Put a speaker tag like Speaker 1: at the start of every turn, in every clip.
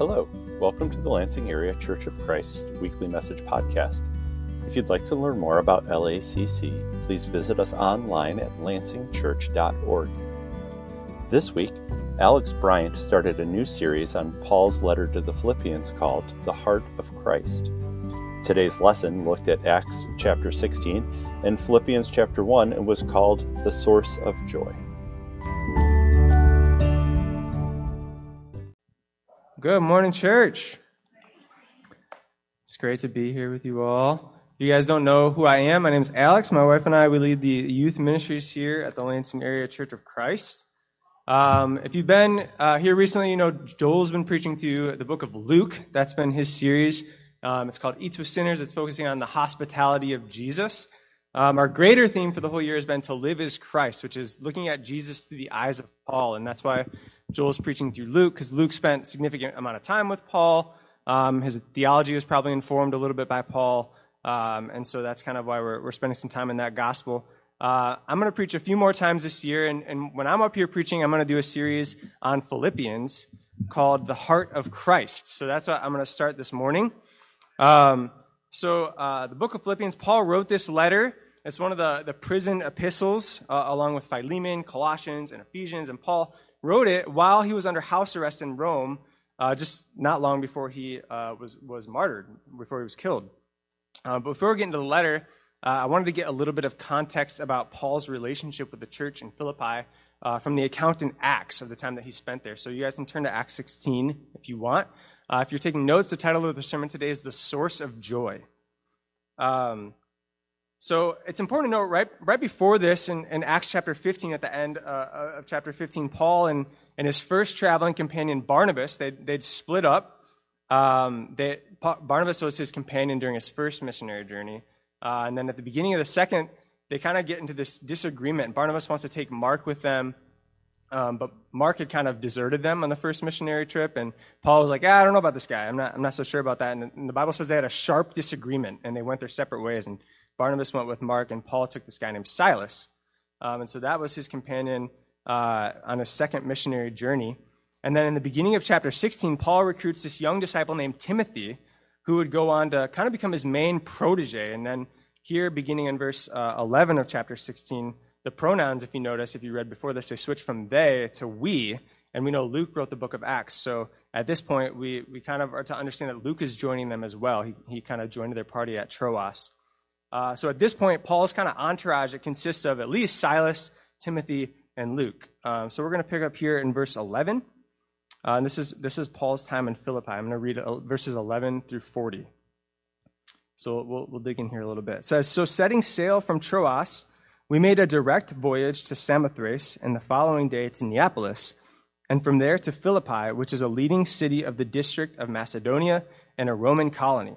Speaker 1: Hello, welcome to the Lansing Area Church of Christ weekly message podcast. If you'd like to learn more about LACC, please visit us online at lansingchurch.org. This week, Alex Bryant started a new series on Paul's letter to the Philippians called The Heart of Christ. Today's lesson looked at Acts chapter 16 and Philippians chapter 1 and was called The Source of Joy.
Speaker 2: Good morning, church. It's great to be here with you all. If you guys don't know who I am, my name is Alex. My wife and I, we lead the youth ministries here at the Lansing Area Church of Christ. Um, if you've been uh, here recently, you know Joel's been preaching to through the book of Luke. That's been his series. Um, it's called Eats with Sinners. It's focusing on the hospitality of Jesus. Um, our greater theme for the whole year has been to live as Christ, which is looking at Jesus through the eyes of Paul. And that's why Joel's preaching through Luke, because Luke spent significant amount of time with Paul. Um, his theology was probably informed a little bit by Paul. Um, and so that's kind of why we're, we're spending some time in that gospel. Uh, I'm going to preach a few more times this year. And, and when I'm up here preaching, I'm going to do a series on Philippians called The Heart of Christ. So that's what I'm going to start this morning. Um, so uh, the book of Philippians, Paul wrote this letter. It's one of the, the prison epistles, uh, along with Philemon, Colossians, and Ephesians. And Paul wrote it while he was under house arrest in Rome, uh, just not long before he uh, was, was martyred, before he was killed. Uh, before we get into the letter, uh, I wanted to get a little bit of context about Paul's relationship with the church in Philippi uh, from the account in Acts of the time that he spent there. So you guys can turn to Acts 16 if you want. Uh, if you're taking notes, the title of the sermon today is The Source of Joy. Um, so it's important to note right, right before this, in, in Acts chapter 15, at the end uh, of chapter 15, Paul and, and his first traveling companion, Barnabas, they'd, they'd split up. Um, they, Barnabas was his companion during his first missionary journey. Uh, and then at the beginning of the second, they kind of get into this disagreement. Barnabas wants to take Mark with them, um, but Mark had kind of deserted them on the first missionary trip, and Paul was like, ah, I don't know about this guy. I'm not, I'm not so sure about that. And, and the Bible says they had a sharp disagreement, and they went their separate ways. And Barnabas went with Mark, and Paul took this guy named Silas. Um, and so that was his companion uh, on a second missionary journey. And then in the beginning of chapter 16, Paul recruits this young disciple named Timothy, who would go on to kind of become his main protege. And then here, beginning in verse uh, 11 of chapter 16, the pronouns, if you notice, if you read before this, they switch from they to we. And we know Luke wrote the book of Acts. So at this point, we, we kind of are to understand that Luke is joining them as well. He, he kind of joined their party at Troas. Uh, so at this point, Paul's kind of entourage, it consists of at least Silas, Timothy, and Luke. Um, so we're going to pick up here in verse 11. Uh, and this is, this is Paul's time in Philippi. I'm going to read uh, verses 11 through 40. So we'll, we'll dig in here a little bit. It says, So setting sail from Troas, we made a direct voyage to Samothrace, and the following day to Neapolis, and from there to Philippi, which is a leading city of the district of Macedonia and a Roman colony.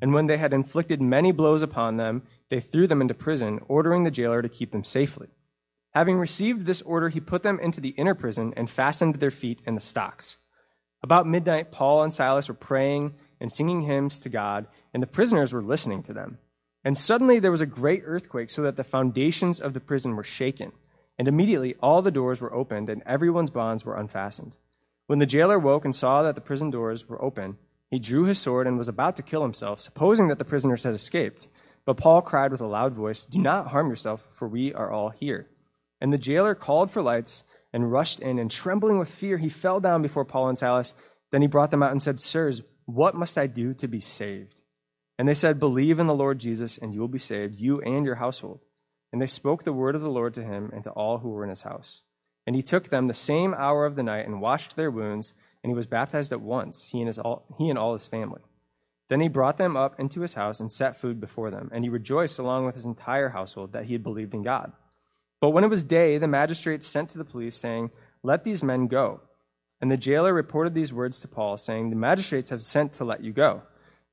Speaker 2: And when they had inflicted many blows upon them, they threw them into prison, ordering the jailer to keep them safely. Having received this order, he put them into the inner prison and fastened their feet in the stocks. About midnight, Paul and Silas were praying and singing hymns to God, and the prisoners were listening to them. And suddenly there was a great earthquake, so that the foundations of the prison were shaken. And immediately all the doors were opened, and everyone's bonds were unfastened. When the jailer woke and saw that the prison doors were open, he drew his sword and was about to kill himself, supposing that the prisoners had escaped. But Paul cried with a loud voice, Do not harm yourself, for we are all here. And the jailer called for lights and rushed in, and trembling with fear, he fell down before Paul and Silas. Then he brought them out and said, Sirs, what must I do to be saved? And they said, Believe in the Lord Jesus, and you will be saved, you and your household. And they spoke the word of the Lord to him and to all who were in his house. And he took them the same hour of the night and washed their wounds, and he was baptized at once, he and, his all, he and all his family. Then he brought them up into his house and set food before them, and he rejoiced along with his entire household that he had believed in God. But when it was day, the magistrates sent to the police, saying, Let these men go. And the jailer reported these words to Paul, saying, The magistrates have sent to let you go.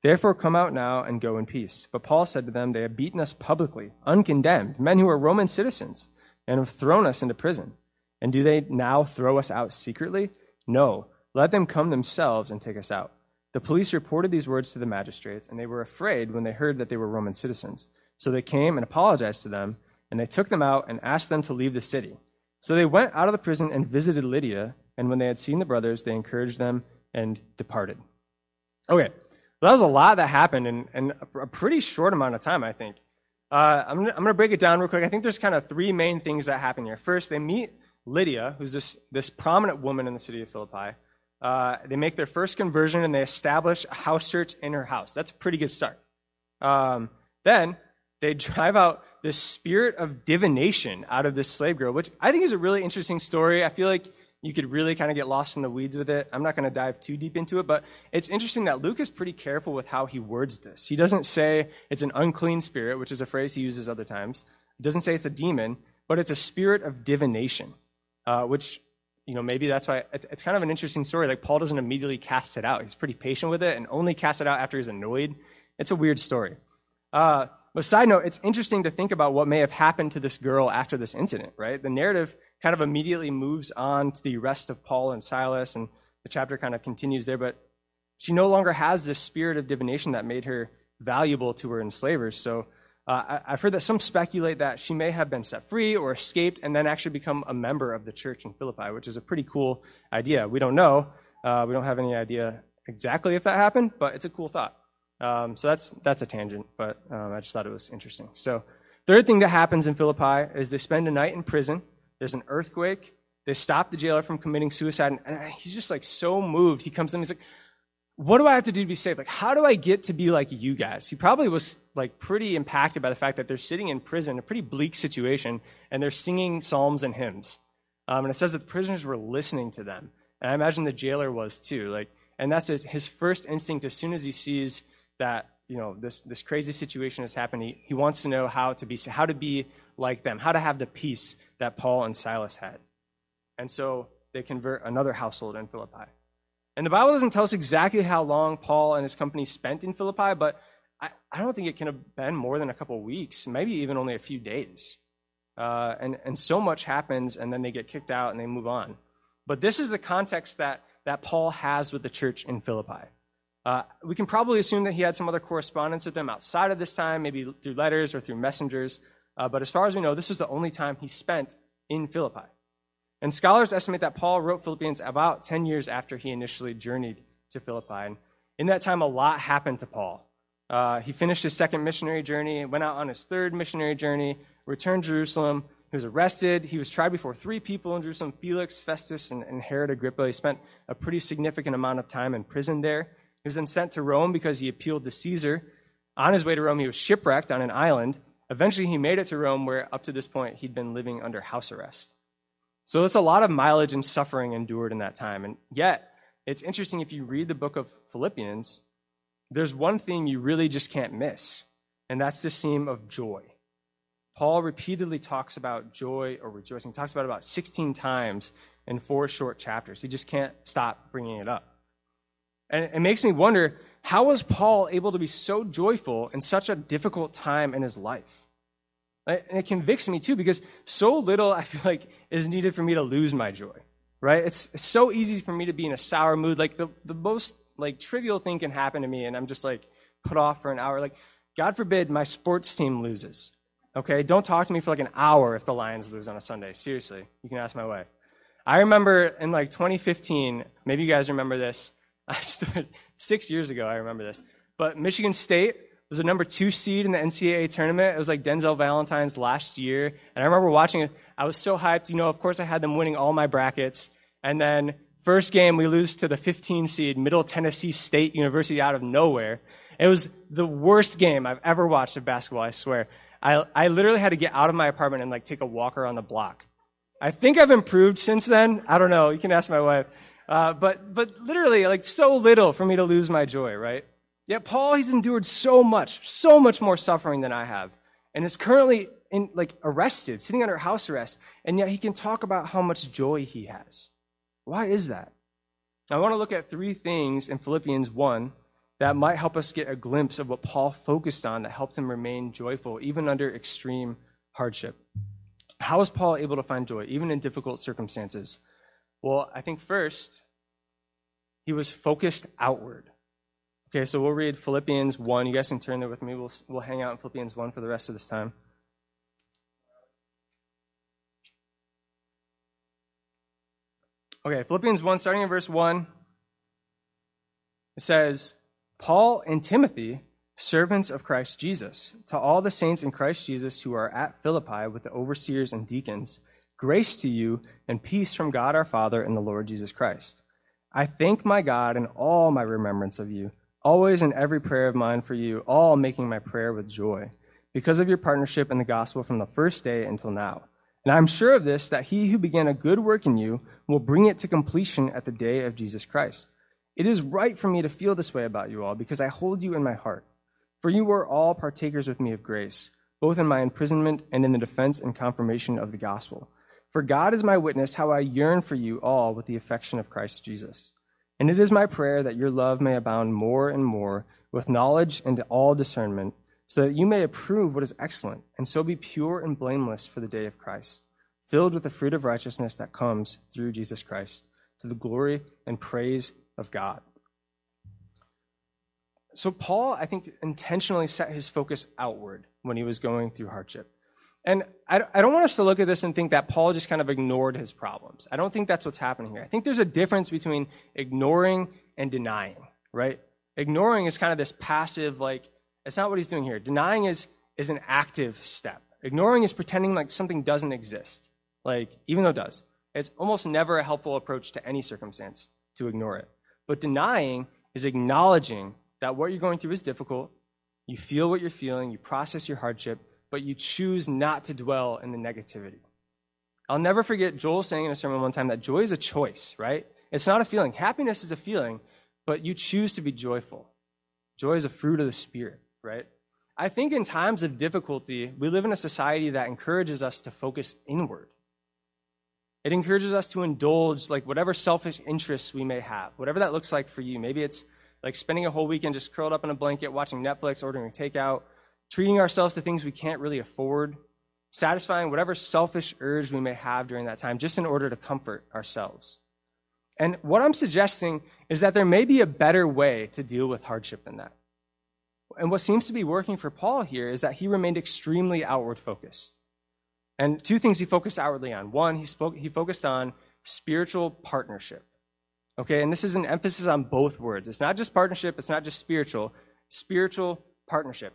Speaker 2: Therefore, come out now and go in peace. But Paul said to them, They have beaten us publicly, uncondemned, men who are Roman citizens, and have thrown us into prison. And do they now throw us out secretly? No. Let them come themselves and take us out. The police reported these words to the magistrates, and they were afraid when they heard that they were Roman citizens. So they came and apologized to them, and they took them out and asked them to leave the city. So they went out of the prison and visited Lydia, and when they had seen the brothers, they encouraged them and departed. Okay, that was a lot that happened in, in a pretty short amount of time, I think. Uh, I'm, I'm going to break it down real quick. I think there's kind of three main things that happen here. First, they meet Lydia, who's this, this prominent woman in the city of Philippi. Uh, they make their first conversion and they establish a house church in her house. That's a pretty good start. Um, then they drive out this spirit of divination out of this slave girl, which I think is a really interesting story. I feel like you could really kind of get lost in the weeds with it. I'm not going to dive too deep into it, but it's interesting that Luke is pretty careful with how he words this. He doesn't say it's an unclean spirit, which is a phrase he uses other times. He doesn't say it's a demon, but it's a spirit of divination, uh, which, you know, maybe that's why it's kind of an interesting story. Like, Paul doesn't immediately cast it out. He's pretty patient with it and only casts it out after he's annoyed. It's a weird story. Uh, but side note, it's interesting to think about what may have happened to this girl after this incident, right? The narrative kind of immediately moves on to the rest of Paul and Silas, and the chapter kind of continues there, but she no longer has this spirit of divination that made her valuable to her enslavers. So uh, I, have heard that some speculate that she may have been set free or escaped and then actually become a member of the church in Philippi, which is a pretty cool idea. We don't know. Uh, we don't have any idea exactly if that happened, but it's a cool thought. Um, so that's that's a tangent, but um, I just thought it was interesting. So, third thing that happens in Philippi is they spend a night in prison. There's an earthquake. They stop the jailer from committing suicide, and he's just like so moved. He comes in, he's like, "What do I have to do to be saved? Like, how do I get to be like you guys?" He probably was like pretty impacted by the fact that they're sitting in prison, a pretty bleak situation, and they're singing psalms and hymns. Um, and it says that the prisoners were listening to them, and I imagine the jailer was too. Like, and that's his, his first instinct as soon as he sees that you know this this crazy situation has happened. He, he wants to know how to be how to be like them, how to have the peace that Paul and Silas had. And so they convert another household in Philippi. And the Bible doesn't tell us exactly how long Paul and his company spent in Philippi, but I, I don't think it can have been more than a couple weeks, maybe even only a few days. Uh, and, and so much happens, and then they get kicked out and they move on. But this is the context that, that Paul has with the church in Philippi. Uh, we can probably assume that he had some other correspondence with them outside of this time, maybe through letters or through messengers. Uh, but as far as we know, this was the only time he spent in Philippi. And scholars estimate that Paul wrote Philippians about 10 years after he initially journeyed to Philippi. And in that time, a lot happened to Paul. Uh, he finished his second missionary journey, went out on his third missionary journey, returned to Jerusalem. He was arrested. He was tried before three people in Jerusalem Felix, Festus, and, and Herod Agrippa. He spent a pretty significant amount of time in prison there. He was then sent to Rome because he appealed to Caesar. On his way to Rome, he was shipwrecked on an island. Eventually, he made it to Rome, where up to this point, he'd been living under house arrest. So it's a lot of mileage and suffering endured in that time. And yet, it's interesting if you read the book of Philippians, there's one theme you really just can't miss, and that's the theme of joy. Paul repeatedly talks about joy or rejoicing. He talks about it about 16 times in four short chapters. He just can't stop bringing it up. And it makes me wonder how was Paul able to be so joyful in such a difficult time in his life? And it convicts me too because so little I feel like is needed for me to lose my joy, right? It's, it's so easy for me to be in a sour mood. Like the, the most like trivial thing can happen to me and I'm just like put off for an hour. Like God forbid my sports team loses. Okay, don't talk to me for like an hour if the Lions lose on a Sunday. Seriously, you can ask my wife. I remember in like 2015, maybe you guys remember this. I stood six years ago, I remember this. But Michigan State was a number two seed in the NCAA tournament. It was like Denzel Valentine's last year. And I remember watching it. I was so hyped. You know, of course, I had them winning all my brackets. And then, first game, we lose to the 15 seed, Middle Tennessee State University out of nowhere. It was the worst game I've ever watched of basketball, I swear. I, I literally had to get out of my apartment and like take a walk around the block. I think I've improved since then. I don't know. You can ask my wife. Uh, but, but literally, like so little for me to lose my joy, right? Yet Paul, he's endured so much, so much more suffering than I have, and is currently in, like arrested, sitting under house arrest, and yet he can talk about how much joy he has. Why is that? I want to look at three things in Philippians 1 that might help us get a glimpse of what Paul focused on that helped him remain joyful even under extreme hardship. How is Paul able to find joy even in difficult circumstances? Well, I think first, he was focused outward. Okay, so we'll read Philippians 1. You guys can turn there with me. We'll, we'll hang out in Philippians 1 for the rest of this time. Okay, Philippians 1, starting in verse 1, it says, Paul and Timothy, servants of Christ Jesus, to all the saints in Christ Jesus who are at Philippi with the overseers and deacons, grace to you and peace from God our Father and the Lord Jesus Christ. I thank my God in all my remembrance of you, always in every prayer of mine for you, all making my prayer with joy, because of your partnership in the gospel from the first day until now. And I'm sure of this, that he who began a good work in you will bring it to completion at the day of Jesus Christ. It is right for me to feel this way about you all, because I hold you in my heart. For you were all partakers with me of grace, both in my imprisonment and in the defense and confirmation of the gospel. For God is my witness how I yearn for you all with the affection of Christ Jesus. And it is my prayer that your love may abound more and more with knowledge and all discernment, so that you may approve what is excellent, and so be pure and blameless for the day of Christ, filled with the fruit of righteousness that comes through Jesus Christ, to the glory and praise of God. So, Paul, I think, intentionally set his focus outward when he was going through hardship. And I, I don't want us to look at this and think that Paul just kind of ignored his problems. I don't think that's what's happening here. I think there's a difference between ignoring and denying, right? Ignoring is kind of this passive, like, it's not what he's doing here. Denying is, is an active step. Ignoring is pretending like something doesn't exist, like, even though it does. It's almost never a helpful approach to any circumstance to ignore it. But denying is acknowledging that what you're going through is difficult. You feel what you're feeling, you process your hardship, but you choose not to dwell in the negativity. I'll never forget Joel saying in a sermon one time that joy is a choice, right? It's not a feeling. Happiness is a feeling, but you choose to be joyful. Joy is a fruit of the Spirit, right? I think in times of difficulty, we live in a society that encourages us to focus inward. It encourages us to indulge like whatever selfish interests we may have, whatever that looks like for you. Maybe it's like spending a whole weekend just curled up in a blanket, watching Netflix, ordering takeout, treating ourselves to things we can't really afford, satisfying whatever selfish urge we may have during that time, just in order to comfort ourselves. And what I'm suggesting is that there may be a better way to deal with hardship than that. And what seems to be working for Paul here is that he remained extremely outward focused. And two things he focused outwardly on. One, he spoke he focused on spiritual partnership. Okay, and this is an emphasis on both words. It's not just partnership, it's not just spiritual, spiritual partnership.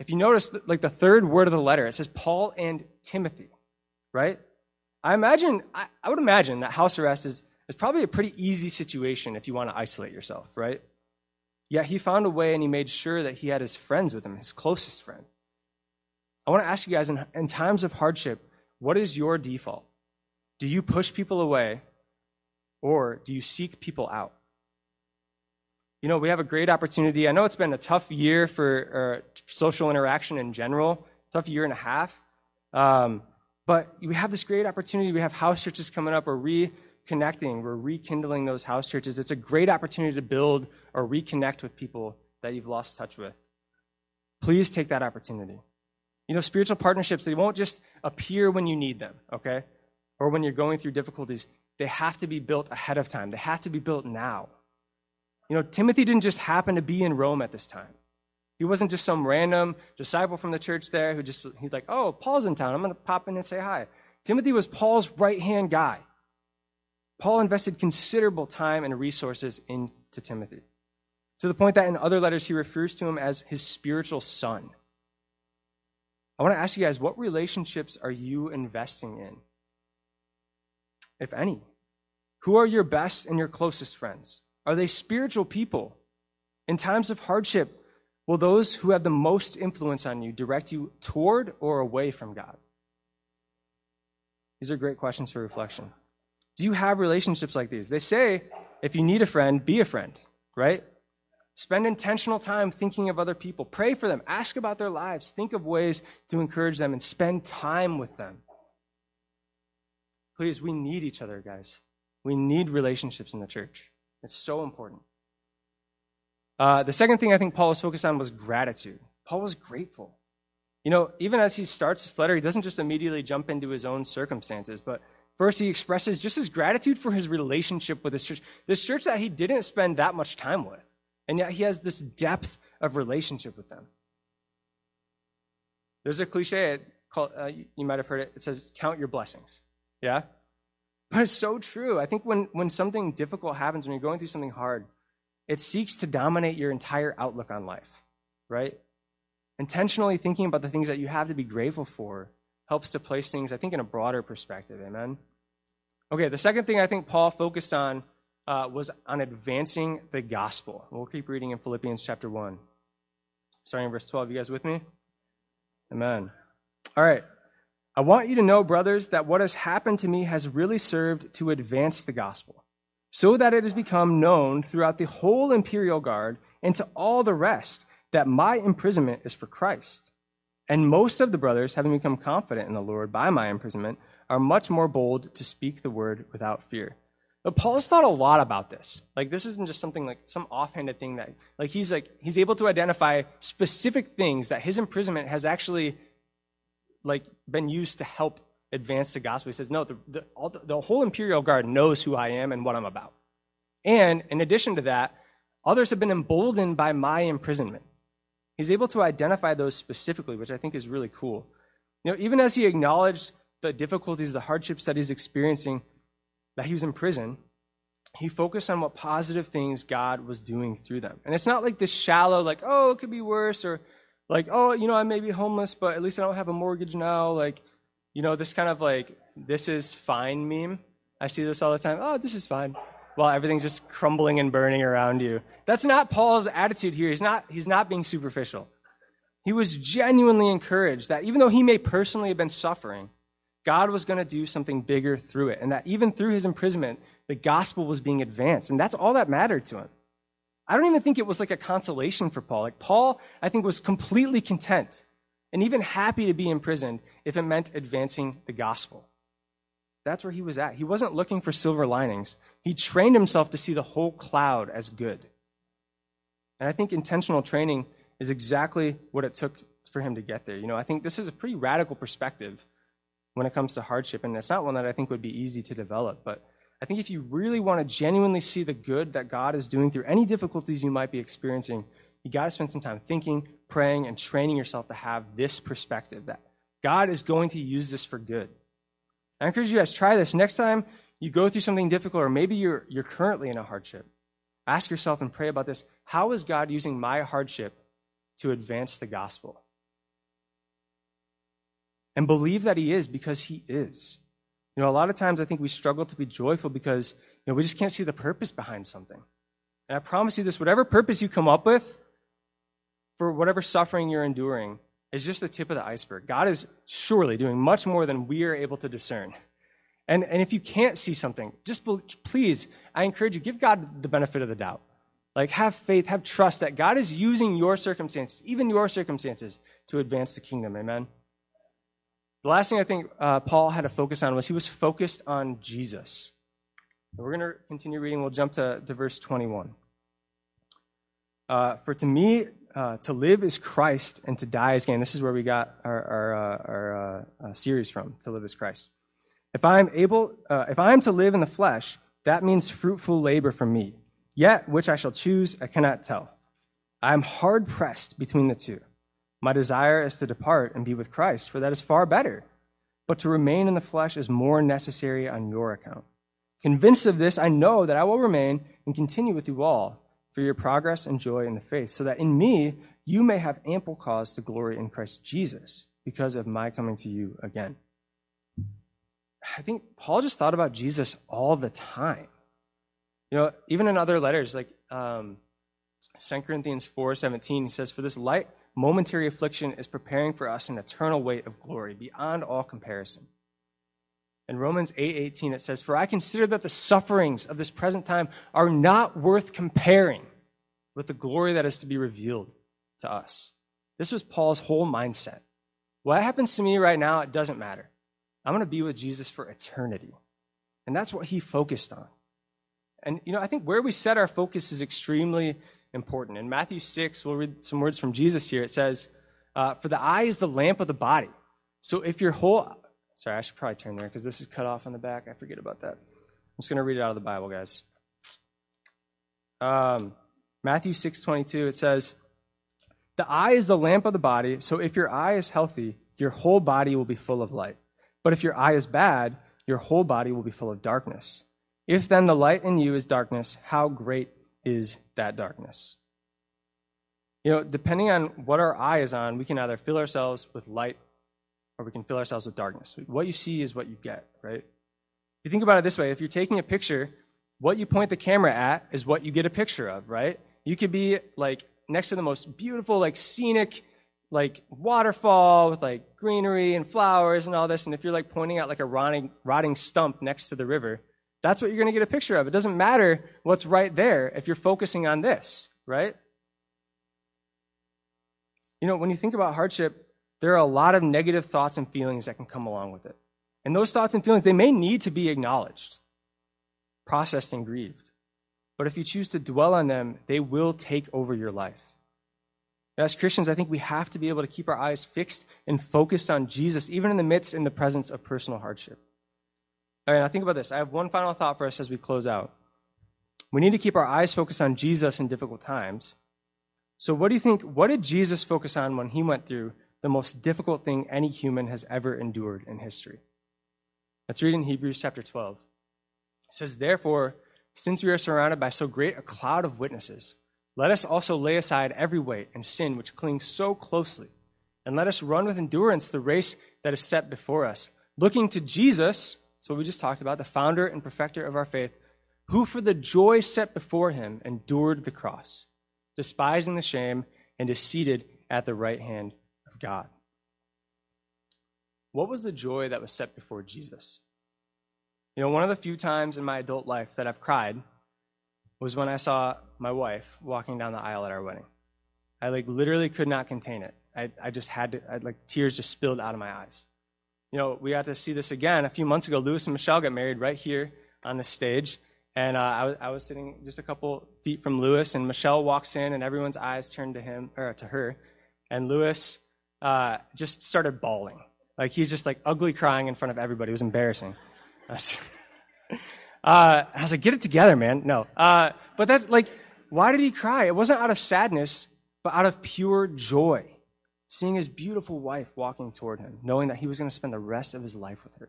Speaker 2: If you notice like the third word of the letter, it says Paul and Timothy, right? I imagine I, I would imagine that house arrest is, is probably a pretty easy situation if you want to isolate yourself, right? Yet he found a way and he made sure that he had his friends with him, his closest friend. I want to ask you guys in, in times of hardship, what is your default? Do you push people away or do you seek people out? You know, we have a great opportunity. I know it's been a tough year for uh, social interaction in general, tough year and a half. Um, but we have this great opportunity. We have house churches coming up. We're reconnecting. We're rekindling those house churches. It's a great opportunity to build or reconnect with people that you've lost touch with. Please take that opportunity. You know, spiritual partnerships, they won't just appear when you need them, okay? Or when you're going through difficulties. They have to be built ahead of time, they have to be built now. You know, Timothy didn't just happen to be in Rome at this time. He wasn't just some random disciple from the church there who just, he's like, oh, Paul's in town. I'm going to pop in and say hi. Timothy was Paul's right hand guy. Paul invested considerable time and resources into Timothy to the point that in other letters he refers to him as his spiritual son. I want to ask you guys what relationships are you investing in? If any. Who are your best and your closest friends? Are they spiritual people? In times of hardship, will those who have the most influence on you direct you toward or away from God? These are great questions for reflection. Do you have relationships like these? They say if you need a friend, be a friend, right? Spend intentional time thinking of other people. Pray for them. Ask about their lives. Think of ways to encourage them and spend time with them. Please, we need each other, guys. We need relationships in the church. It's so important. Uh, the second thing I think Paul was focused on was gratitude. Paul was grateful. You know, even as he starts this letter, he doesn't just immediately jump into his own circumstances, but first he expresses just his gratitude for his relationship with this church, this church that he didn't spend that much time with. And yet he has this depth of relationship with them. There's a cliche called, uh, you might have heard it. It says, count your blessings. Yeah? But it's so true. I think when, when something difficult happens, when you're going through something hard, it seeks to dominate your entire outlook on life, right? Intentionally thinking about the things that you have to be grateful for helps to place things, I think, in a broader perspective. Amen? Okay, the second thing I think Paul focused on uh, was on advancing the gospel. We'll keep reading in Philippians chapter 1, starting in verse 12. You guys with me? Amen. All right. I want you to know, brothers, that what has happened to me has really served to advance the gospel, so that it has become known throughout the whole imperial guard and to all the rest that my imprisonment is for Christ. And most of the brothers, having become confident in the Lord by my imprisonment, are much more bold to speak the word without fear. But Paul's thought a lot about this. Like this isn't just something like some offhanded thing that like he's like he's able to identify specific things that his imprisonment has actually like been used to help advance the gospel. He says, no, the, the, all, the whole imperial guard knows who I am and what I'm about. And in addition to that, others have been emboldened by my imprisonment. He's able to identify those specifically, which I think is really cool. You know, even as he acknowledged the difficulties, the hardships that he's experiencing, that he was in prison, he focused on what positive things God was doing through them. And it's not like this shallow, like, oh, it could be worse, or like, oh, you know, I may be homeless, but at least I don't have a mortgage now. Like, you know, this kind of like, this is fine meme. I see this all the time. Oh, this is fine. While everything's just crumbling and burning around you. That's not Paul's attitude here. He's not, he's not being superficial. He was genuinely encouraged that even though he may personally have been suffering, God was going to do something bigger through it. And that even through his imprisonment, the gospel was being advanced. And that's all that mattered to him. I don't even think it was like a consolation for Paul. Like, Paul, I think, was completely content and even happy to be imprisoned if it meant advancing the gospel. That's where he was at. He wasn't looking for silver linings. He trained himself to see the whole cloud as good. And I think intentional training is exactly what it took for him to get there. You know, I think this is a pretty radical perspective when it comes to hardship, and it's not one that I think would be easy to develop. But I think if you really want to genuinely see the good that God is doing through any difficulties you might be experiencing, you got to spend some time thinking, praying, and training yourself to have this perspective that God is going to use this for good. I encourage you guys try this next time you go through something difficult, or maybe you're you're currently in a hardship. Ask yourself and pray about this: How is God using my hardship to advance the gospel? and believe that He is because He is. You know, a lot of times I think we struggle to be joyful because, you know, we just can't see the purpose behind something. And I promise you this whatever purpose you come up with for whatever suffering you're enduring is just the tip of the iceberg. God is surely doing much more than we are able to discern. And, and if you can't see something, just please, I encourage you, give God the benefit of the doubt. Like, have faith, have trust that God is using your circumstances, even your circumstances, to advance the kingdom. Amen. The last thing I think uh, Paul had to focus on was he was focused on Jesus. And we're going to continue reading. We'll jump to, to verse 21. Uh, For to me, uh, to live is Christ, and to die is gain. This is where we got our, our, uh, our uh, uh, series from. To live is Christ. If I am able, if I am to live in the flesh, that means fruitful labor for me. Yet which I shall choose, I cannot tell. I am hard pressed between the two. My desire is to depart and be with Christ, for that is far better. But to remain in the flesh is more necessary on your account. Convinced of this, I know that I will remain and continue with you all for your progress and joy in the faith, so that in me you may have ample cause to glory in Christ Jesus because of my coming to you again. I think Paul just thought about Jesus all the time. You know, even in other letters, like um, 2 Corinthians 4.17, he says, For this light momentary affliction is preparing for us an eternal weight of glory beyond all comparison. In Romans 8:18 it says, "For I consider that the sufferings of this present time are not worth comparing with the glory that is to be revealed to us." This was Paul's whole mindset. What happens to me right now, it doesn't matter. I'm going to be with Jesus for eternity. And that's what he focused on. And you know, I think where we set our focus is extremely important. In Matthew 6, we'll read some words from Jesus here. It says, uh, For the eye is the lamp of the body. So if your whole, sorry, I should probably turn there because this is cut off on the back. I forget about that. I'm just going to read it out of the Bible, guys. Um, Matthew 6, 22, it says, The eye is the lamp of the body. So if your eye is healthy, your whole body will be full of light. But if your eye is bad, your whole body will be full of darkness. If then the light in you is darkness, how great is that darkness. You know, depending on what our eye is on, we can either fill ourselves with light or we can fill ourselves with darkness. What you see is what you get, right? If you think about it this way, if you're taking a picture, what you point the camera at is what you get a picture of, right? You could be like next to the most beautiful, like scenic, like waterfall with like greenery and flowers and all this. And if you're like pointing out like a rotting, rotting stump next to the river, that's what you're going to get a picture of. It doesn't matter what's right there if you're focusing on this, right? You know, when you think about hardship, there are a lot of negative thoughts and feelings that can come along with it. And those thoughts and feelings, they may need to be acknowledged, processed, and grieved. But if you choose to dwell on them, they will take over your life. As Christians, I think we have to be able to keep our eyes fixed and focused on Jesus, even in the midst in the presence of personal hardship. All right, now think about this. I have one final thought for us as we close out. We need to keep our eyes focused on Jesus in difficult times. So, what do you think? What did Jesus focus on when he went through the most difficult thing any human has ever endured in history? Let's read in Hebrews chapter 12. It says, Therefore, since we are surrounded by so great a cloud of witnesses, let us also lay aside every weight and sin which clings so closely, and let us run with endurance the race that is set before us, looking to Jesus so we just talked about, the founder and perfecter of our faith, who for the joy set before him endured the cross, despising the shame, and is seated at the right hand of God. What was the joy that was set before Jesus? You know, one of the few times in my adult life that I've cried was when I saw my wife walking down the aisle at our wedding. I like literally could not contain it. I, I just had to, I, like tears just spilled out of my eyes you know, we got to see this again. A few months ago, Lewis and Michelle got married right here on the stage. And uh, I, was, I was sitting just a couple feet from Lewis, and Michelle walks in, and everyone's eyes turned to him or to her. And Lewis uh, just started bawling. Like he's just like ugly crying in front of everybody. It was embarrassing. uh, I was like, get it together, man. No. Uh, but that's like, why did he cry? It wasn't out of sadness, but out of pure joy seeing his beautiful wife walking toward him, knowing that he was going to spend the rest of his life with her.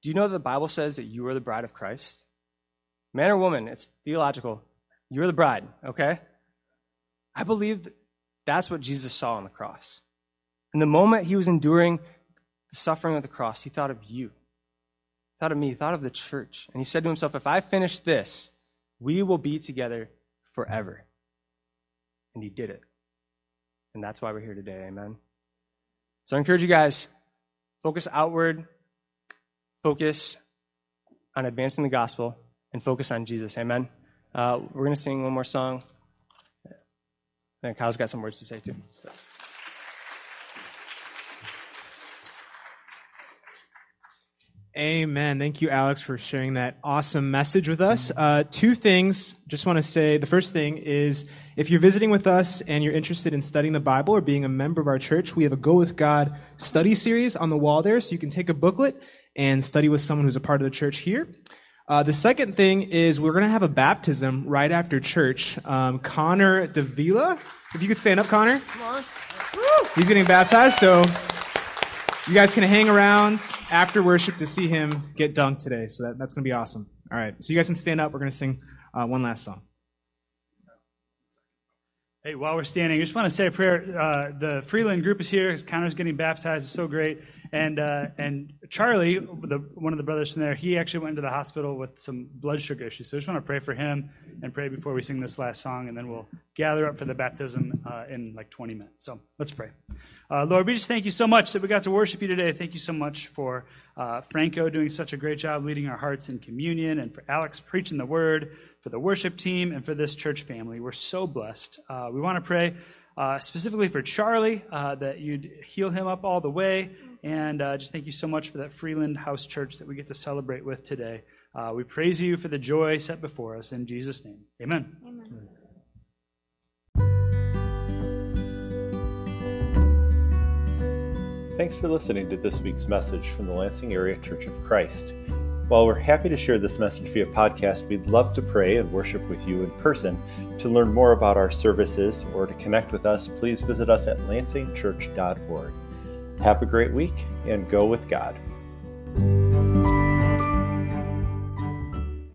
Speaker 2: Do you know that the Bible says that you are the bride of Christ? Man or woman, it's theological. You're the bride, okay? I believe that's what Jesus saw on the cross. In the moment he was enduring the suffering of the cross, he thought of you, he thought of me, he thought of the church. And he said to himself, If I finish this, we will be together forever. And he did it. And that's why we're here today. Amen. So I encourage you guys focus outward, focus on advancing the gospel, and focus on Jesus. Amen. Uh, we're going to sing one more song. And Kyle's got some words to say too.
Speaker 3: Amen. Thank you, Alex, for sharing that awesome message with us. Uh, two things. Just want to say the first thing is if you're visiting with us and you're interested in studying the Bible or being a member of our church, we have a Go with God study series on the wall there, so you can take a booklet and study with someone who's a part of the church here. Uh, the second thing is we're going to have a baptism right after church. Um, Connor Davila, if you could stand up, Connor. Come on. He's getting baptized, so you guys can hang around after worship to see him get dunked today. So that, that's going to be awesome. All right, so you guys can stand up. We're going to sing uh, one last song.
Speaker 4: Hey, while we're standing, I just want to say a prayer. Uh, the Freeland group is here. Connor's getting baptized. It's so great. And uh, and Charlie, the, one of the brothers from there, he actually went into the hospital with some blood sugar issues. So I just want to pray for him and pray before we sing this last song, and then we'll gather up for the baptism uh, in like 20 minutes. So let's pray. Uh, Lord, we just thank you so much that we got to worship you today. Thank you so much for uh, Franco doing such a great job leading our hearts in communion, and for Alex preaching the word for the worship team, and for this church family. We're so blessed. Uh, we want to pray uh, specifically for Charlie uh, that you'd heal him up all the way. And uh, just thank you so much for that Freeland House Church that we get to celebrate with today. We praise you for the joy set before us. In Jesus' name, amen. amen.
Speaker 1: Thanks for listening to this week's message from the Lansing Area Church of Christ. While we're happy to share this message via podcast, we'd love to pray and worship with you in person. To learn more about our services or to connect with us, please visit us at lansingchurch.org. Have a great week and go with God.